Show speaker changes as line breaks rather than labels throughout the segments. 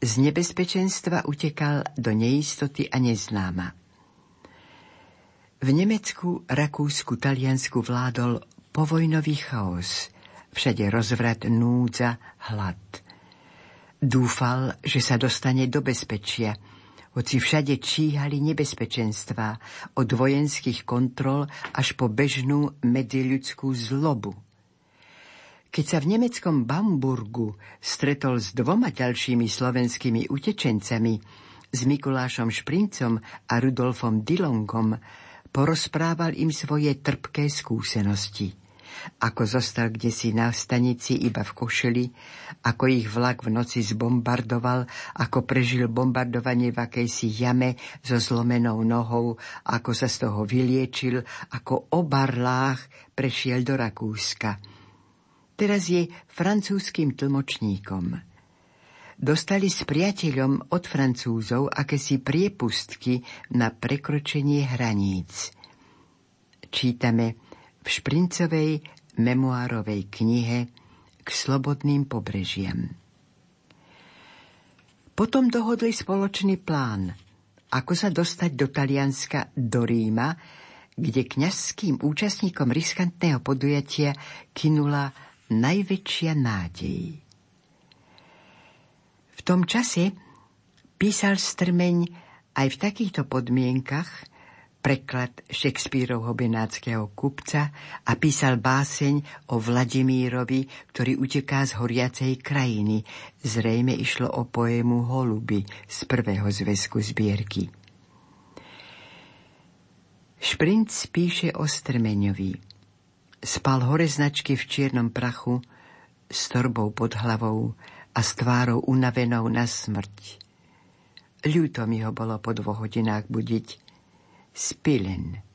Z nebezpečenstva utekal do neistoty a neznáma. V Nemecku, Rakúsku, Taliansku vládol povojnový chaos. Všade rozvrat, núdza, hlad. Dúfal, že sa dostane do bezpečia, hoci všade číhali nebezpečenstvá od vojenských kontrol až po bežnú medziľudskú zlobu. Keď sa v nemeckom Bamburgu stretol s dvoma ďalšími slovenskými utečencami, s Mikulášom Šprincom a Rudolfom Dilongom, porozprával im svoje trpké skúsenosti. Ako zostal kde si na stanici iba v košeli, ako ich vlak v noci zbombardoval, ako prežil bombardovanie v akejsi jame so zlomenou nohou, ako sa z toho vyliečil, ako o barlách prešiel do Rakúska – Teraz je francúzským tlmočníkom. Dostali s priateľom od Francúzov akési priepustky na prekročenie hraníc. Čítame v Šprincovej memoárovej knihe k slobodným pobrežiam. Potom dohodli spoločný plán, ako sa dostať do Talianska, do Ríma, kde kňazským účastníkom riskantného podujatia kinula najväčšia nádej. V tom čase písal Strmeň aj v takýchto podmienkach preklad Shakespeareovho benátskeho kupca a písal báseň o Vladimírovi, ktorý uteká z horiacej krajiny. Zrejme išlo o poému Holuby z prvého zväzku zbierky. Šprinc píše o Strmeňovi. Spal hore značky v čiernom prachu, s torbou pod hlavou a s tvárou unavenou na smrť. Ľúto mi ho bolo po dvoch hodinách budiť. Spilen.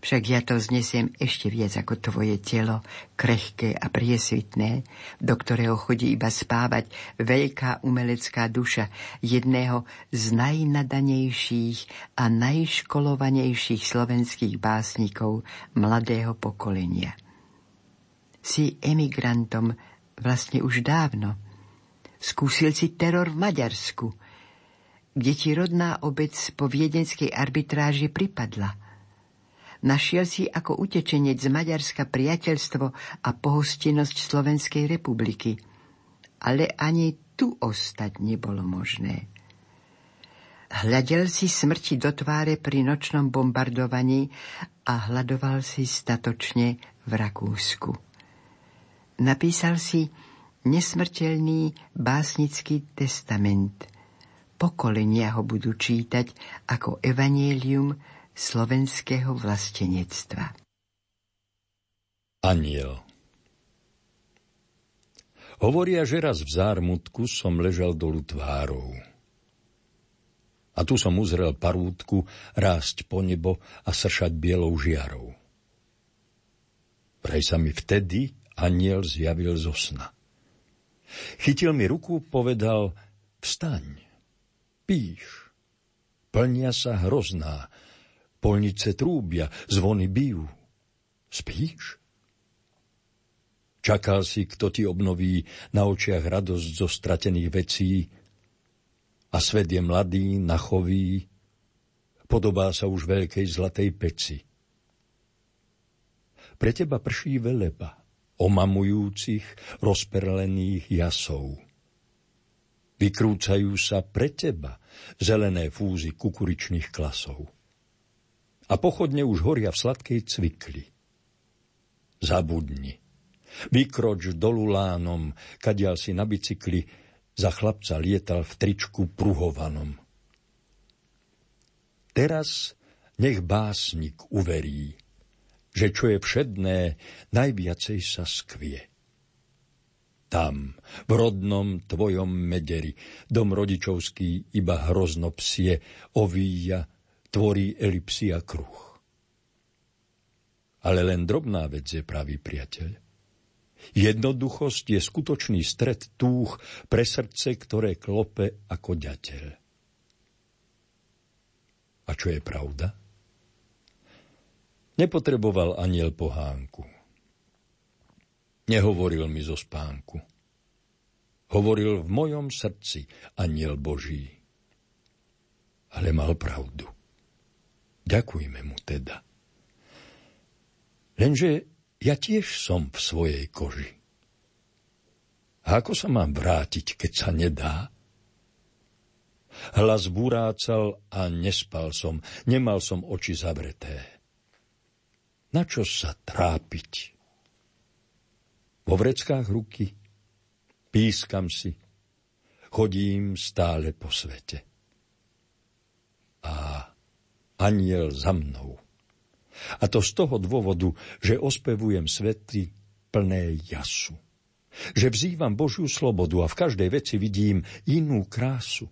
Však ja to znesiem ešte viac ako tvoje telo, krehké a priesvitné, do ktorého chodí iba spávať veľká umelecká duša jedného z najnadanejších a najškolovanejších slovenských básnikov mladého pokolenia. Si emigrantom vlastne už dávno. Skúsil si teror v Maďarsku, kde ti rodná obec po viedenskej arbitráži pripadla – Našiel si ako utečenec z Maďarska priateľstvo a pohostinnosť Slovenskej republiky. Ale ani tu ostať nebolo možné. Hľadel si smrti do tváre pri nočnom bombardovaní a hľadoval si statočne v Rakúsku. Napísal si nesmrteľný básnický testament. Pokolenia ho budú čítať ako evanielium slovenského vlastenectva.
Aniel Hovoria, že raz v zármutku som ležal dolu tvárou. A tu som uzrel parútku rásť po nebo a sršať bielou žiarou. Prej sa mi vtedy aniel zjavil zo sna. Chytil mi ruku, povedal, vstaň, píš. Plnia sa hrozná, Polnice trúbia, zvony bijú. Spíš? Čakal si, kto ti obnoví na očiach radosť zo stratených vecí a svet je mladý, nachový, podobá sa už veľkej zlatej peci. Pre teba prší veleba, omamujúcich, rozperlených jasov. Vykrúcajú sa pre teba zelené fúzy kukuričných klasov a pochodne už horia v sladkej cvikli. Zabudni. Vykroč dolu lánom, kadial si na bicykli, za chlapca lietal v tričku pruhovanom. Teraz nech básnik uverí, že čo je všedné, najviacej sa skvie. Tam, v rodnom tvojom mederi, dom rodičovský iba hrozno psie, ovíja tvorí elipsia kruh. Ale len drobná vec je pravý priateľ. Jednoduchosť je skutočný stred túch pre srdce, ktoré klope ako ďateľ. A čo je pravda? Nepotreboval aniel pohánku. Nehovoril mi zo spánku. Hovoril v mojom srdci aniel Boží. Ale mal pravdu. Ďakujme mu teda. Lenže ja tiež som v svojej koži. A ako sa mám vrátiť, keď sa nedá? Hlas burácal a nespal som, nemal som oči zavreté. Na čo sa trápiť? Vo vreckách ruky pískam si, chodím stále po svete. Aniel za mnou. A to z toho dôvodu, že ospevujem svety plné jasu. Že vzývam Božiu slobodu a v každej veci vidím inú krásu.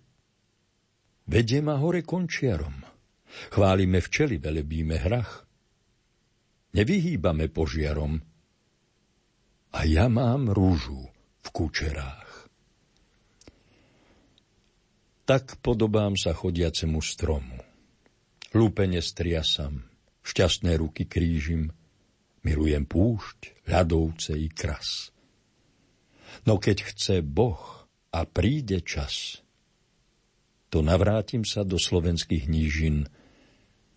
Vedie ma hore končiarom. Chválime včely, velebíme hrach nevyhýbame požiarom. A ja mám rúžu v kučerách. Tak podobám sa chodiacemu stromu. Lúpene striasam, šťastné ruky krížim, milujem púšť, ľadovce i kras. No keď chce Boh a príde čas, to navrátim sa do slovenských nížin,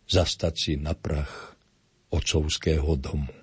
zastať si na prach otcovského domu.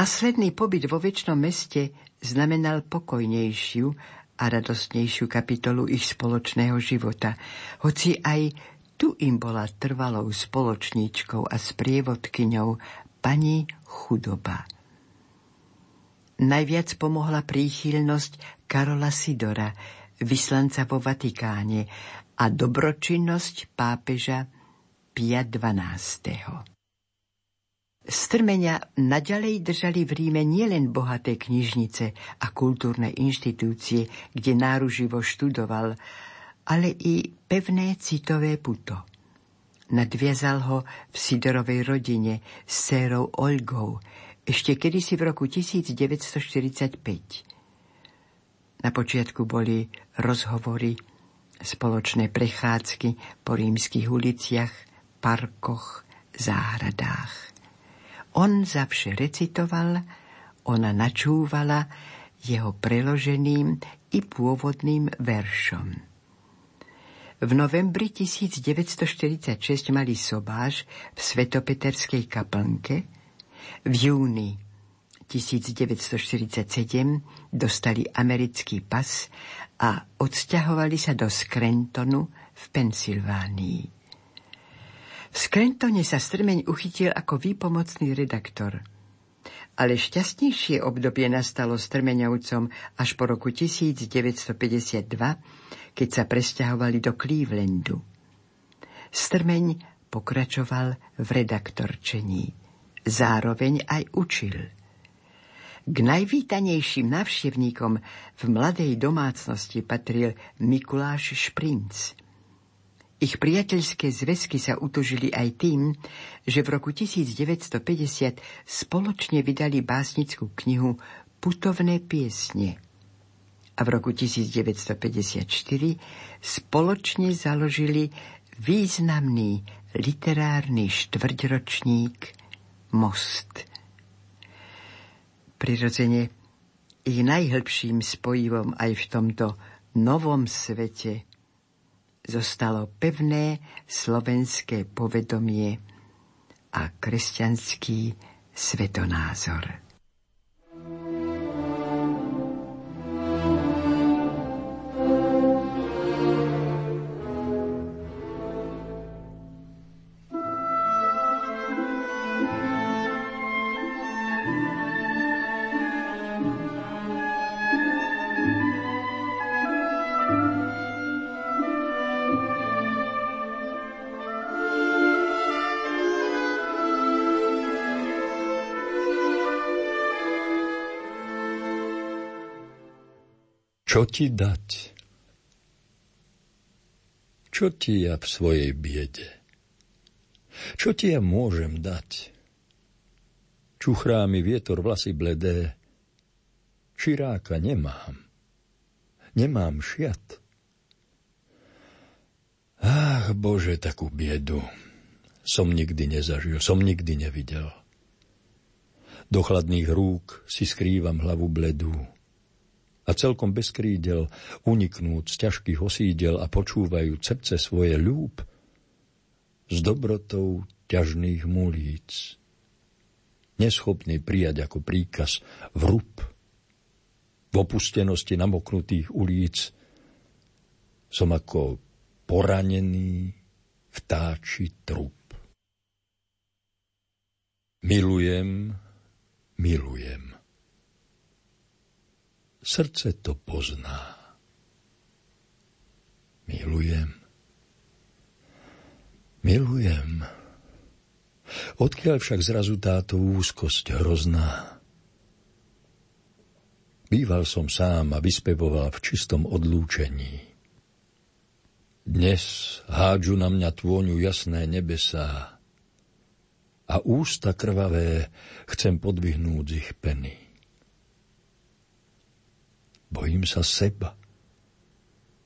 Následný pobyt vo väčšnom meste znamenal pokojnejšiu a radostnejšiu kapitolu ich spoločného života, hoci aj tu im bola trvalou spoločníčkou a sprievodkyňou pani chudoba. Najviac pomohla príchylnosť Karola Sidora, vyslanca vo Vatikáne a dobročinnosť pápeža Pia XII. Strmenia naďalej držali v Ríme nielen bohaté knižnice a kultúrne inštitúcie, kde náruživo študoval, ale i pevné citové puto. Nadviazal ho v Sidorovej rodine s sérou Olgou, ešte kedysi v roku 1945. Na počiatku boli rozhovory, spoločné prechádzky po rímskych uliciach, parkoch, záhradách. On zavše recitoval, ona načúvala jeho preloženým i pôvodným veršom. V novembri 1946 mali sobáš v Svetopeterskej kaplnke, v júni 1947 dostali americký pas a odsťahovali sa do Scrantonu v Pensylvánii. V Scrantone sa strmeň uchytil ako výpomocný redaktor. Ale šťastnejšie obdobie nastalo strmeňovcom až po roku 1952, keď sa presťahovali do Clevelandu. Strmeň pokračoval v redaktorčení. Zároveň aj učil. K najvítanejším návštevníkom v mladej domácnosti patril Mikuláš Šprinc – ich priateľské zväzky sa utožili aj tým, že v roku 1950 spoločne vydali básnickú knihu Putovné piesne. A v roku 1954 spoločne založili významný literárny štvrťročník Most. Prirodzene ich najhlbším spojivom aj v tomto novom svete – zostalo pevné slovenské povedomie a kresťanský svetonázor.
Čo ti dať? Čo ti ja v svojej biede? Čo ti ja môžem dať? Čuchrá mi vietor vlasy bledé, čiráka nemám. Nemám šiat. Ach, Bože, takú biedu som nikdy nezažil, som nikdy nevidel. Do chladných rúk si skrývam hlavu bledú a celkom bez krídel uniknúť z ťažkých osídel a počúvajú srdce svoje ľúb s dobrotou ťažných mulíc. Neschopný prijať ako príkaz vrúb v opustenosti namoknutých ulíc som ako poranený vtáči trup. Milujem, milujem. Srdce to pozná. Milujem. Milujem. Odkiaľ však zrazu táto úzkosť hrozná? Býval som sám a vyspevoval v čistom odlúčení. Dnes hádžu na mňa tvôňu jasné nebesá a ústa krvavé chcem podvihnúť ich peny. Bojím sa seba.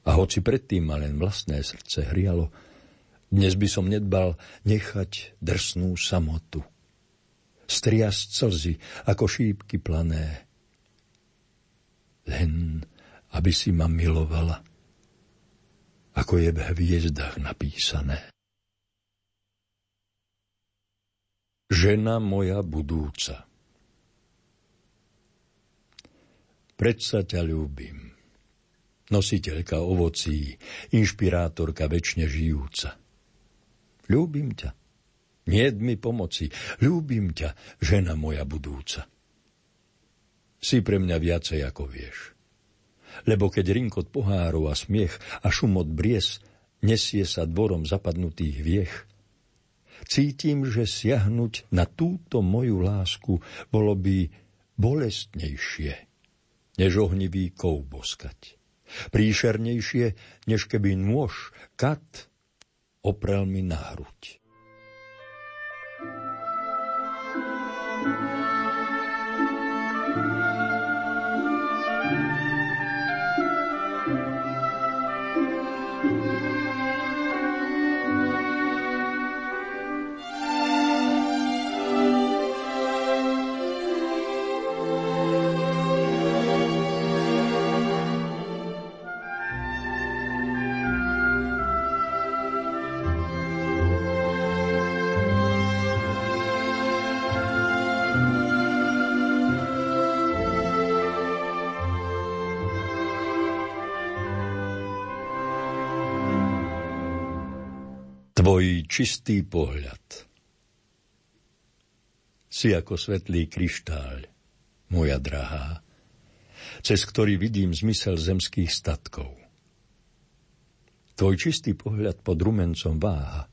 A hoci predtým ma len vlastné srdce hrialo, dnes by som nedbal nechať drsnú samotu. Striasť slzy ako šípky plané. Len, aby si ma milovala, ako je v hviezdach napísané. Žena moja budúca. Predsa ťa ľúbim. Nositeľka ovocí, inšpirátorka väčšine žijúca. Ľúbim ťa. Niet mi pomoci. Ľúbim ťa, žena moja budúca. Si pre mňa viacej ako vieš. Lebo keď rinkot pohárov a smiech a šum od bries nesie sa dvorom zapadnutých viech, Cítim, že siahnuť na túto moju lásku bolo by bolestnejšie, než ohnivý kov boskať. Príšernejšie, než keby nôž, kat, oprel mi na hruď. Tvoj čistý pohľad. Si ako svetlý kryštáľ, moja drahá, cez ktorý vidím zmysel zemských statkov. Tvoj čistý pohľad pod rumencom váha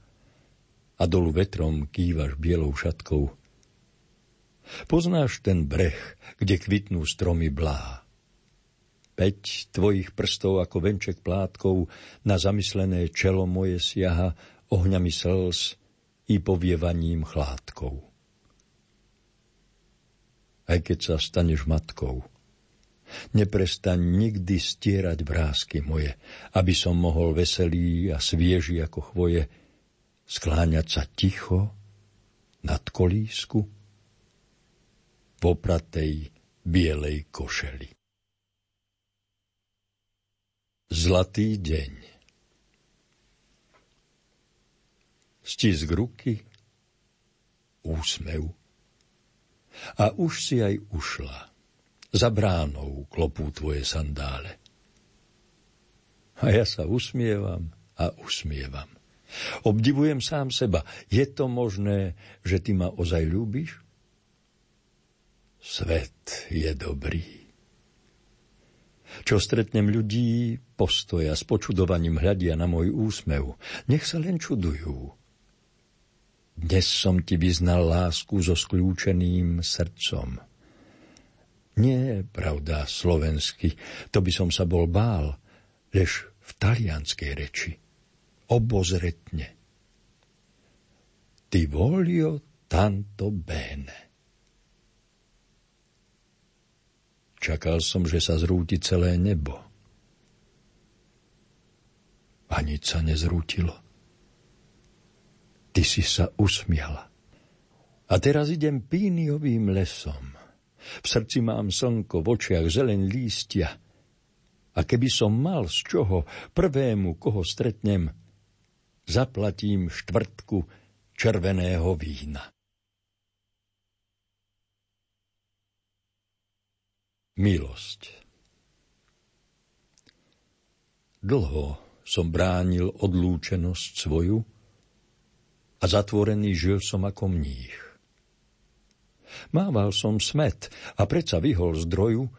a dolu vetrom kývaš bielou šatkou. Poznáš ten breh, kde kvitnú stromy blá. Peť tvojich prstov ako venček plátkov na zamyslené čelo moje siaha ohňami slz i povievaním chládkov. Aj keď sa staneš matkou, neprestaň nikdy stierať vrázky moje, aby som mohol veselý a svieži ako chvoje skláňať sa ticho nad kolísku v opratej bielej košeli. Zlatý deň stisk ruky, úsmev. A už si aj ušla. Za bránou klopú tvoje sandále. A ja sa usmievam a usmievam. Obdivujem sám seba. Je to možné, že ty ma ozaj ľúbiš? Svet je dobrý. Čo stretnem ľudí, postoja s počudovaním hľadia na môj úsmev. Nech sa len čudujú. Dnes som ti vyznal lásku so skľúčeným srdcom. Nie, pravda, slovensky, to by som sa bol bál, lež v talianskej reči. Obozretne. Ti voglio tanto bene. Čakal som, že sa zrúti celé nebo. A nič sa nezrútilo. Ty si sa usmiala. A teraz idem píniovým lesom. V srdci mám slnko, v očiach zelen lístia. A keby som mal z čoho prvému, koho stretnem, zaplatím štvrtku červeného vína. Milosť Dlho som bránil odlúčenosť svoju, a zatvorený žil som ako mních. Mával som smet a predsa vyhol zdroju,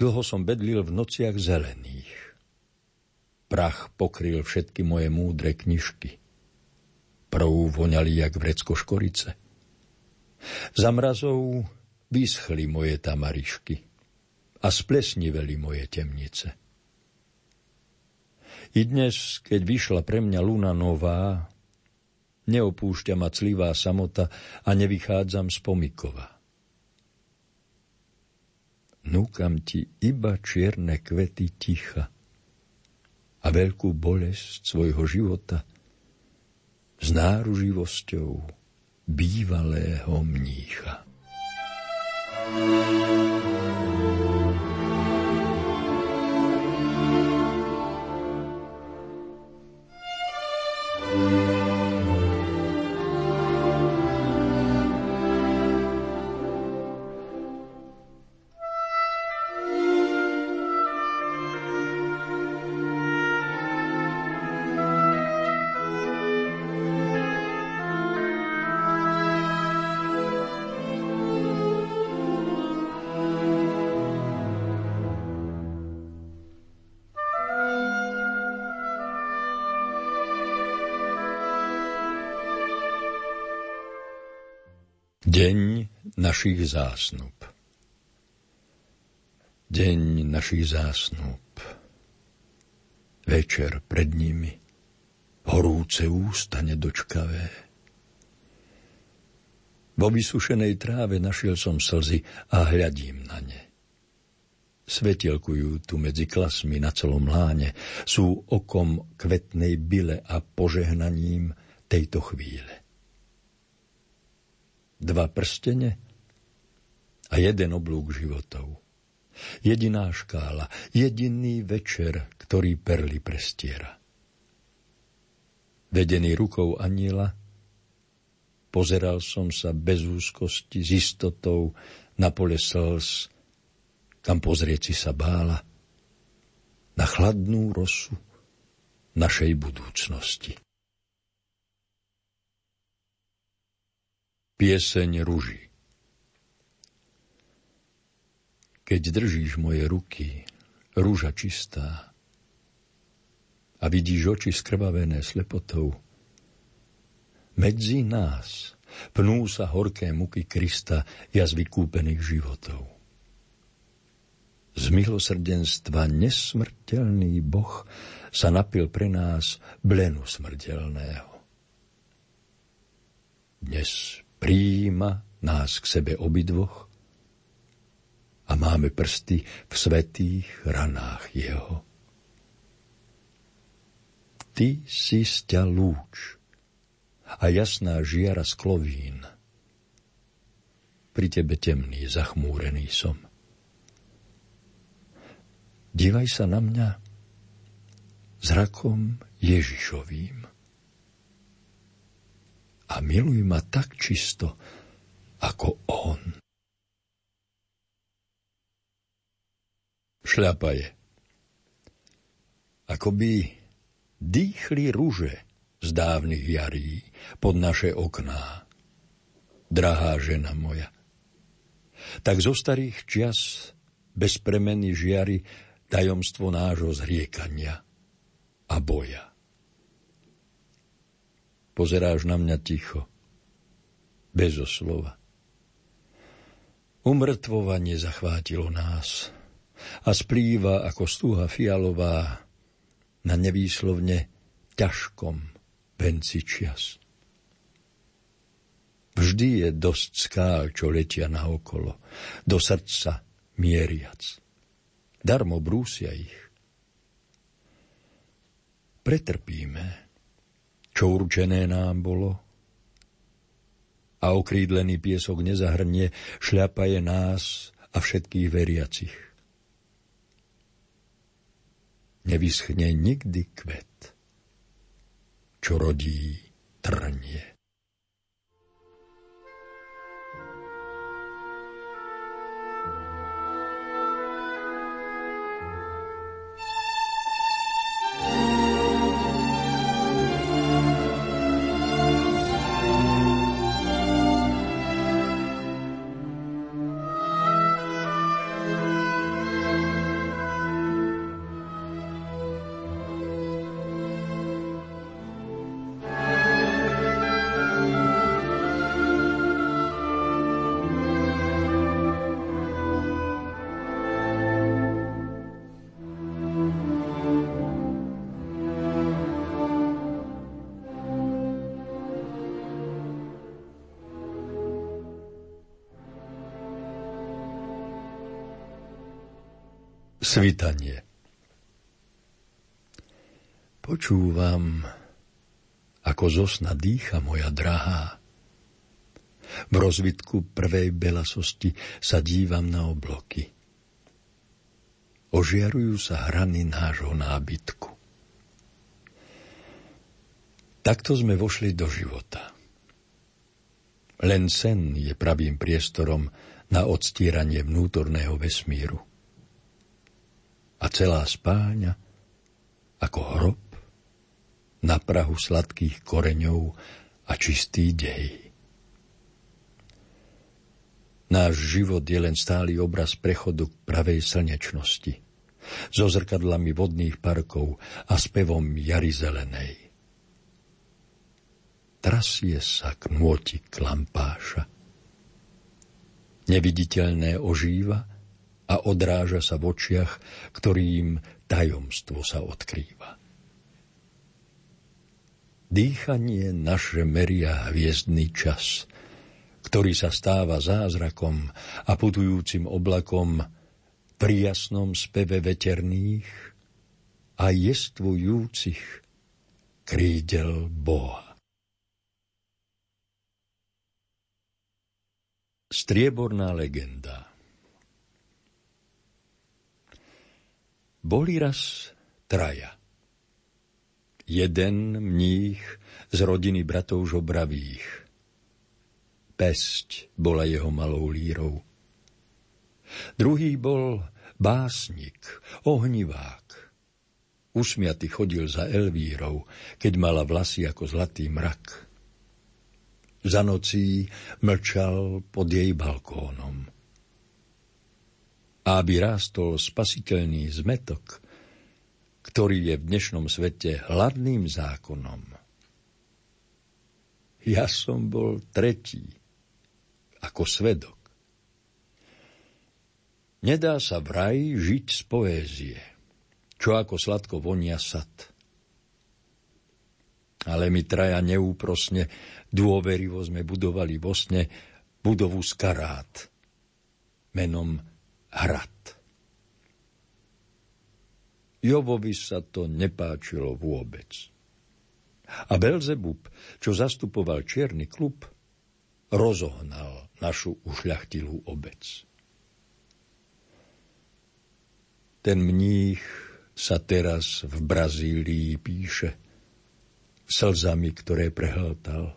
dlho som bedlil v nociach zelených. Prach pokryl všetky moje múdre knižky. Prv voňali jak vrecko škorice. Za mrazou vyschli moje tamarišky a splesniveli moje temnice. I dnes, keď vyšla pre mňa luna nová, Neopúšťa ma clivá samota a nevychádzam z pomikova. Núkam ti iba čierne kvety ticha a veľkú bolesť svojho života s náruživosťou bývalého mnícha. thank you Deň našich zásnub. Deň našich zásnub. Večer pred nimi. Horúce ústa nedočkavé. Vo vysušenej tráve našiel som slzy a hľadím na ne. Svetelkujú tu medzi klasmi na celom láne, sú okom kvetnej byle a požehnaním tejto chvíle dva prstene a jeden oblúk životov. Jediná škála, jediný večer, ktorý perly prestiera. Vedený rukou aniela, pozeral som sa bez úzkosti, s istotou na pole slz, kam pozrieť si sa bála, na chladnú rosu našej budúcnosti. Pieseň ruží Keď držíš moje ruky, rúža čistá, a vidíš oči skrvavené slepotou, medzi nás pnú sa horké muky Krista jaz vykúpených životov. Z milosrdenstva nesmrteľný Boh sa napil pre nás blenu smrteľného. Dnes Príjima nás k sebe obidvoch a máme prsty v svetých ranách jeho. Ty si sťa lúč a jasná žiara z klovín. Pri tebe temný, zachmúrený som. Dívaj sa na mňa zrakom Ježišovým a miluj ma tak čisto, ako on. Šľapa je. Akoby dýchli rúže z dávnych jarí pod naše okná. Drahá žena moja. Tak zo starých čias bez premeny žiary tajomstvo nášho zriekania a boja. Pozeráš na mňa ticho, bez oslova. Umrtvovanie zachvátilo nás a splýva ako stúha fialová na nevýslovne ťažkom venci čias. Vždy je dosť skál, čo letia na okolo, do srdca mieriac. Darmo brúsia ich. Pretrpíme, čo určené nám bolo. A okrídlený piesok nezahrnie, šľapaje nás a všetkých veriacich. Nevyschne nikdy kvet, čo rodí trnie. Svitanie Počúvam, ako zosna dýcha moja drahá. V rozvitku prvej belasosti sa dívam na obloky. Ožiarujú sa hrany nášho nábytku. Takto sme vošli do života. Len sen je pravým priestorom na odstieranie vnútorného vesmíru a celá spáňa ako hrob na prahu sladkých koreňov a čistý dej. Náš život je len stály obraz prechodu k pravej slnečnosti, so zrkadlami vodných parkov a spevom jary zelenej. Trasie sa k nôti klampáša Neviditeľné ožíva a odráža sa v očiach, ktorým tajomstvo sa odkrýva. Dýchanie naše meria hviezdný čas, ktorý sa stáva zázrakom a putujúcim oblakom pri jasnom speve veterných a jestvujúcich krídel Boha. Strieborná legenda Boli raz traja. Jeden mních z rodiny bratov Žobravých. Pesť bola jeho malou lírou. Druhý bol básnik, ohnivák. Usmiaty chodil za Elvírou, keď mala vlasy ako zlatý mrak za nocí mlčal pod jej balkónom. A aby rástol spasiteľný zmetok, ktorý je v dnešnom svete hladným zákonom. Ja som bol tretí, ako svedok. Nedá sa vraj žiť z poézie, čo ako sladko vonia sad. Ale my traja neúprosne Dôverivo sme budovali vo sne budovu z karát menom Hrad. Jovovi sa to nepáčilo vôbec. A Belzebub, čo zastupoval čierny klub, rozohnal našu ušľachtilú obec. Ten mních sa teraz v Brazílii píše slzami, ktoré prehltal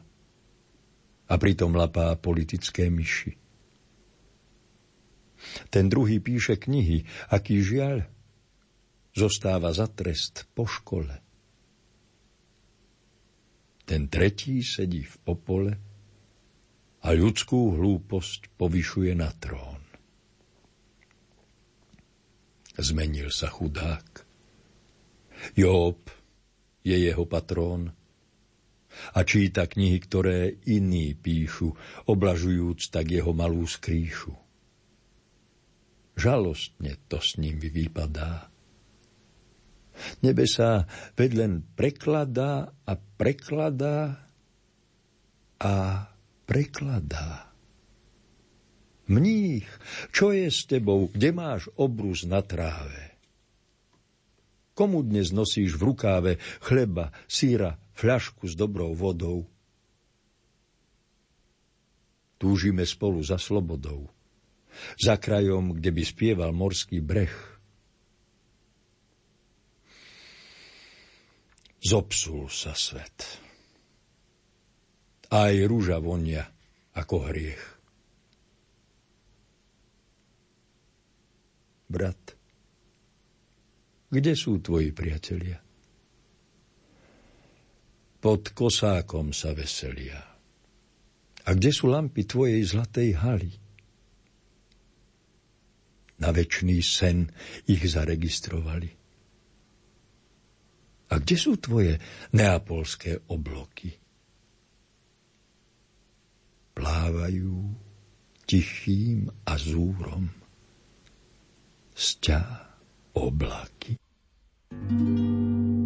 a pritom lapá politické myši. Ten druhý píše knihy, aký žiaľ zostáva za trest po škole. Ten tretí sedí v popole a ľudskú hlúposť povyšuje na trón. Zmenil sa chudák. Job je jeho patrón a číta knihy, ktoré iní píšu, oblažujúc tak jeho malú skrýšu. Žalostne to s ním vypadá. Nebe sa veď prekladá a prekladá a prekladá. Mních, čo je s tebou, kde máš obrus na tráve? Komu dnes nosíš v rukáve chleba, síra, fľašku s dobrou vodou. Túžime spolu za slobodou, za krajom, kde by spieval morský breh. Zopsul sa svet. Aj rúža vonia ako hriech. Brat, kde sú tvoji priatelia? pod kosákom sa veselia. A kde sú lampy tvojej zlatej haly? Na večný sen ich zaregistrovali. A kde sú tvoje neapolské obloky? Plávajú tichým azúrom sťa oblaky. thank you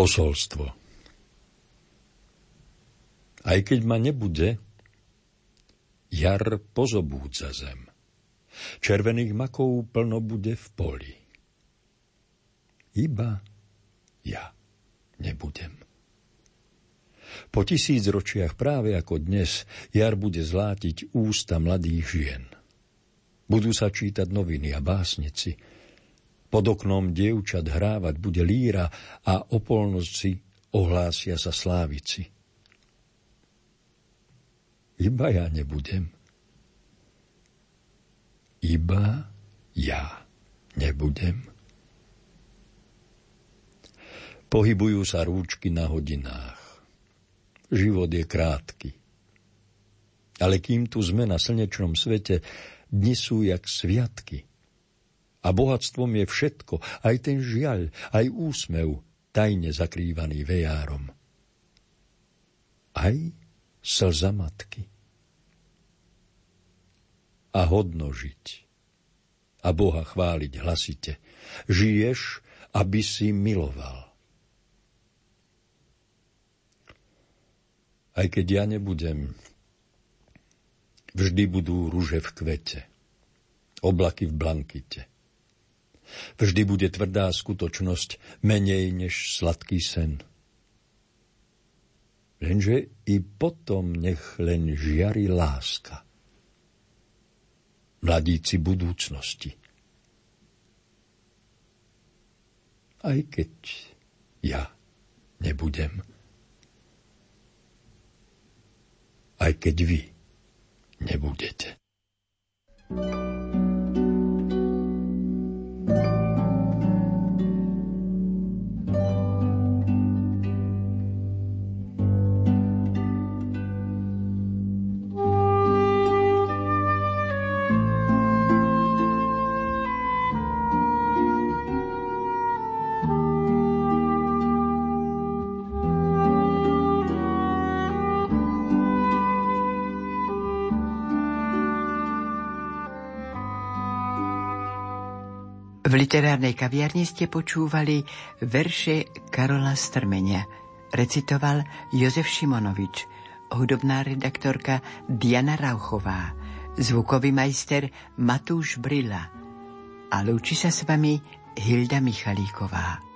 Posolstvo Aj keď ma nebude, jar pozobúdza zem. Červených makov plno bude v poli. Iba ja nebudem. Po tisíc ročiach práve ako dnes jar bude zlátiť ústa mladých žien. Budú sa čítať noviny a básnici. Pod oknom dievčat hrávať bude líra a o polnoci ohlásia sa slávici. Iba ja nebudem. Iba ja nebudem. Pohybujú sa rúčky na hodinách. Život je krátky. Ale kým tu sme na slnečnom svete, dni sú jak sviatky. A bohatstvom je všetko, aj ten žiaľ, aj úsmev, tajne zakrývaný vejárom. Aj slza matky. A hodno žiť. A Boha chváliť hlasite. Žiješ, aby si miloval. Aj keď ja nebudem, vždy budú rúže v kvete, oblaky v blankite. Vždy bude tvrdá skutočnosť menej než sladký sen. Lenže i potom nech len žiari láska. Mladíci budúcnosti. Aj keď ja nebudem. aj keď vy nebudete. thank you
V literárnej kaviarni ste počúvali verše Karola Strmenia. Recitoval Jozef Šimonovič, hudobná redaktorka Diana Rauchová, zvukový majster Matúš Brila a lúči sa s vami Hilda Michalíková.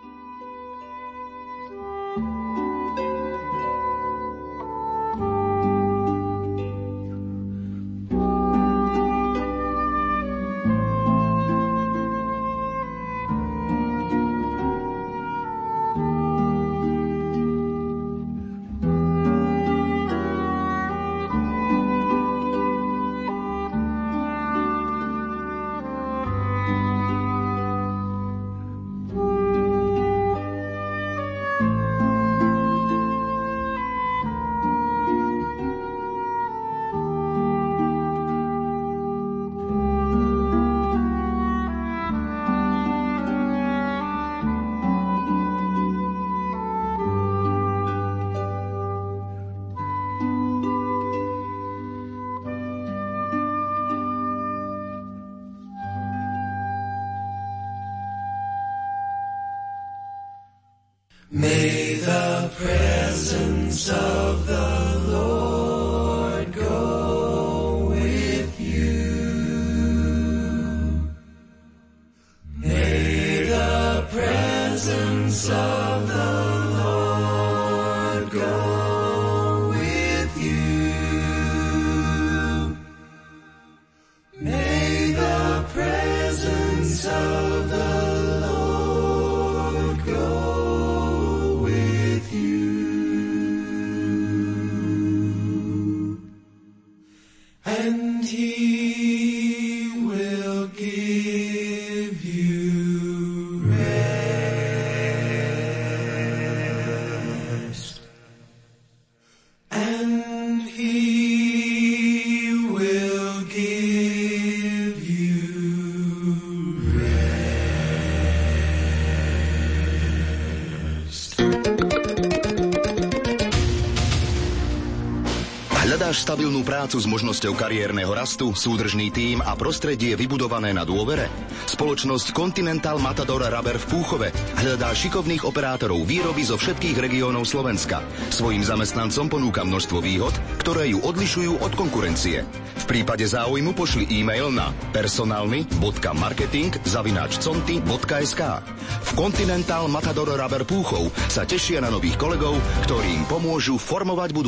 Hľadáš stabilnú prácu s možnosťou kariérneho rastu, súdržný tím a prostredie vybudované na dôvere? Spoločnosť Continental Matador Rubber v Púchove hľadá šikovných operátorov výroby zo všetkých regiónov Slovenska. Svojim zamestnancom ponúka množstvo výhod, ktoré ju odlišujú od konkurencie. V prípade záujmu pošli e-mail na personálny.marketing.conti.sk V Continental Matador Rubber Púchov sa tešia na nových kolegov, ktorí im pomôžu formovať budúcnosť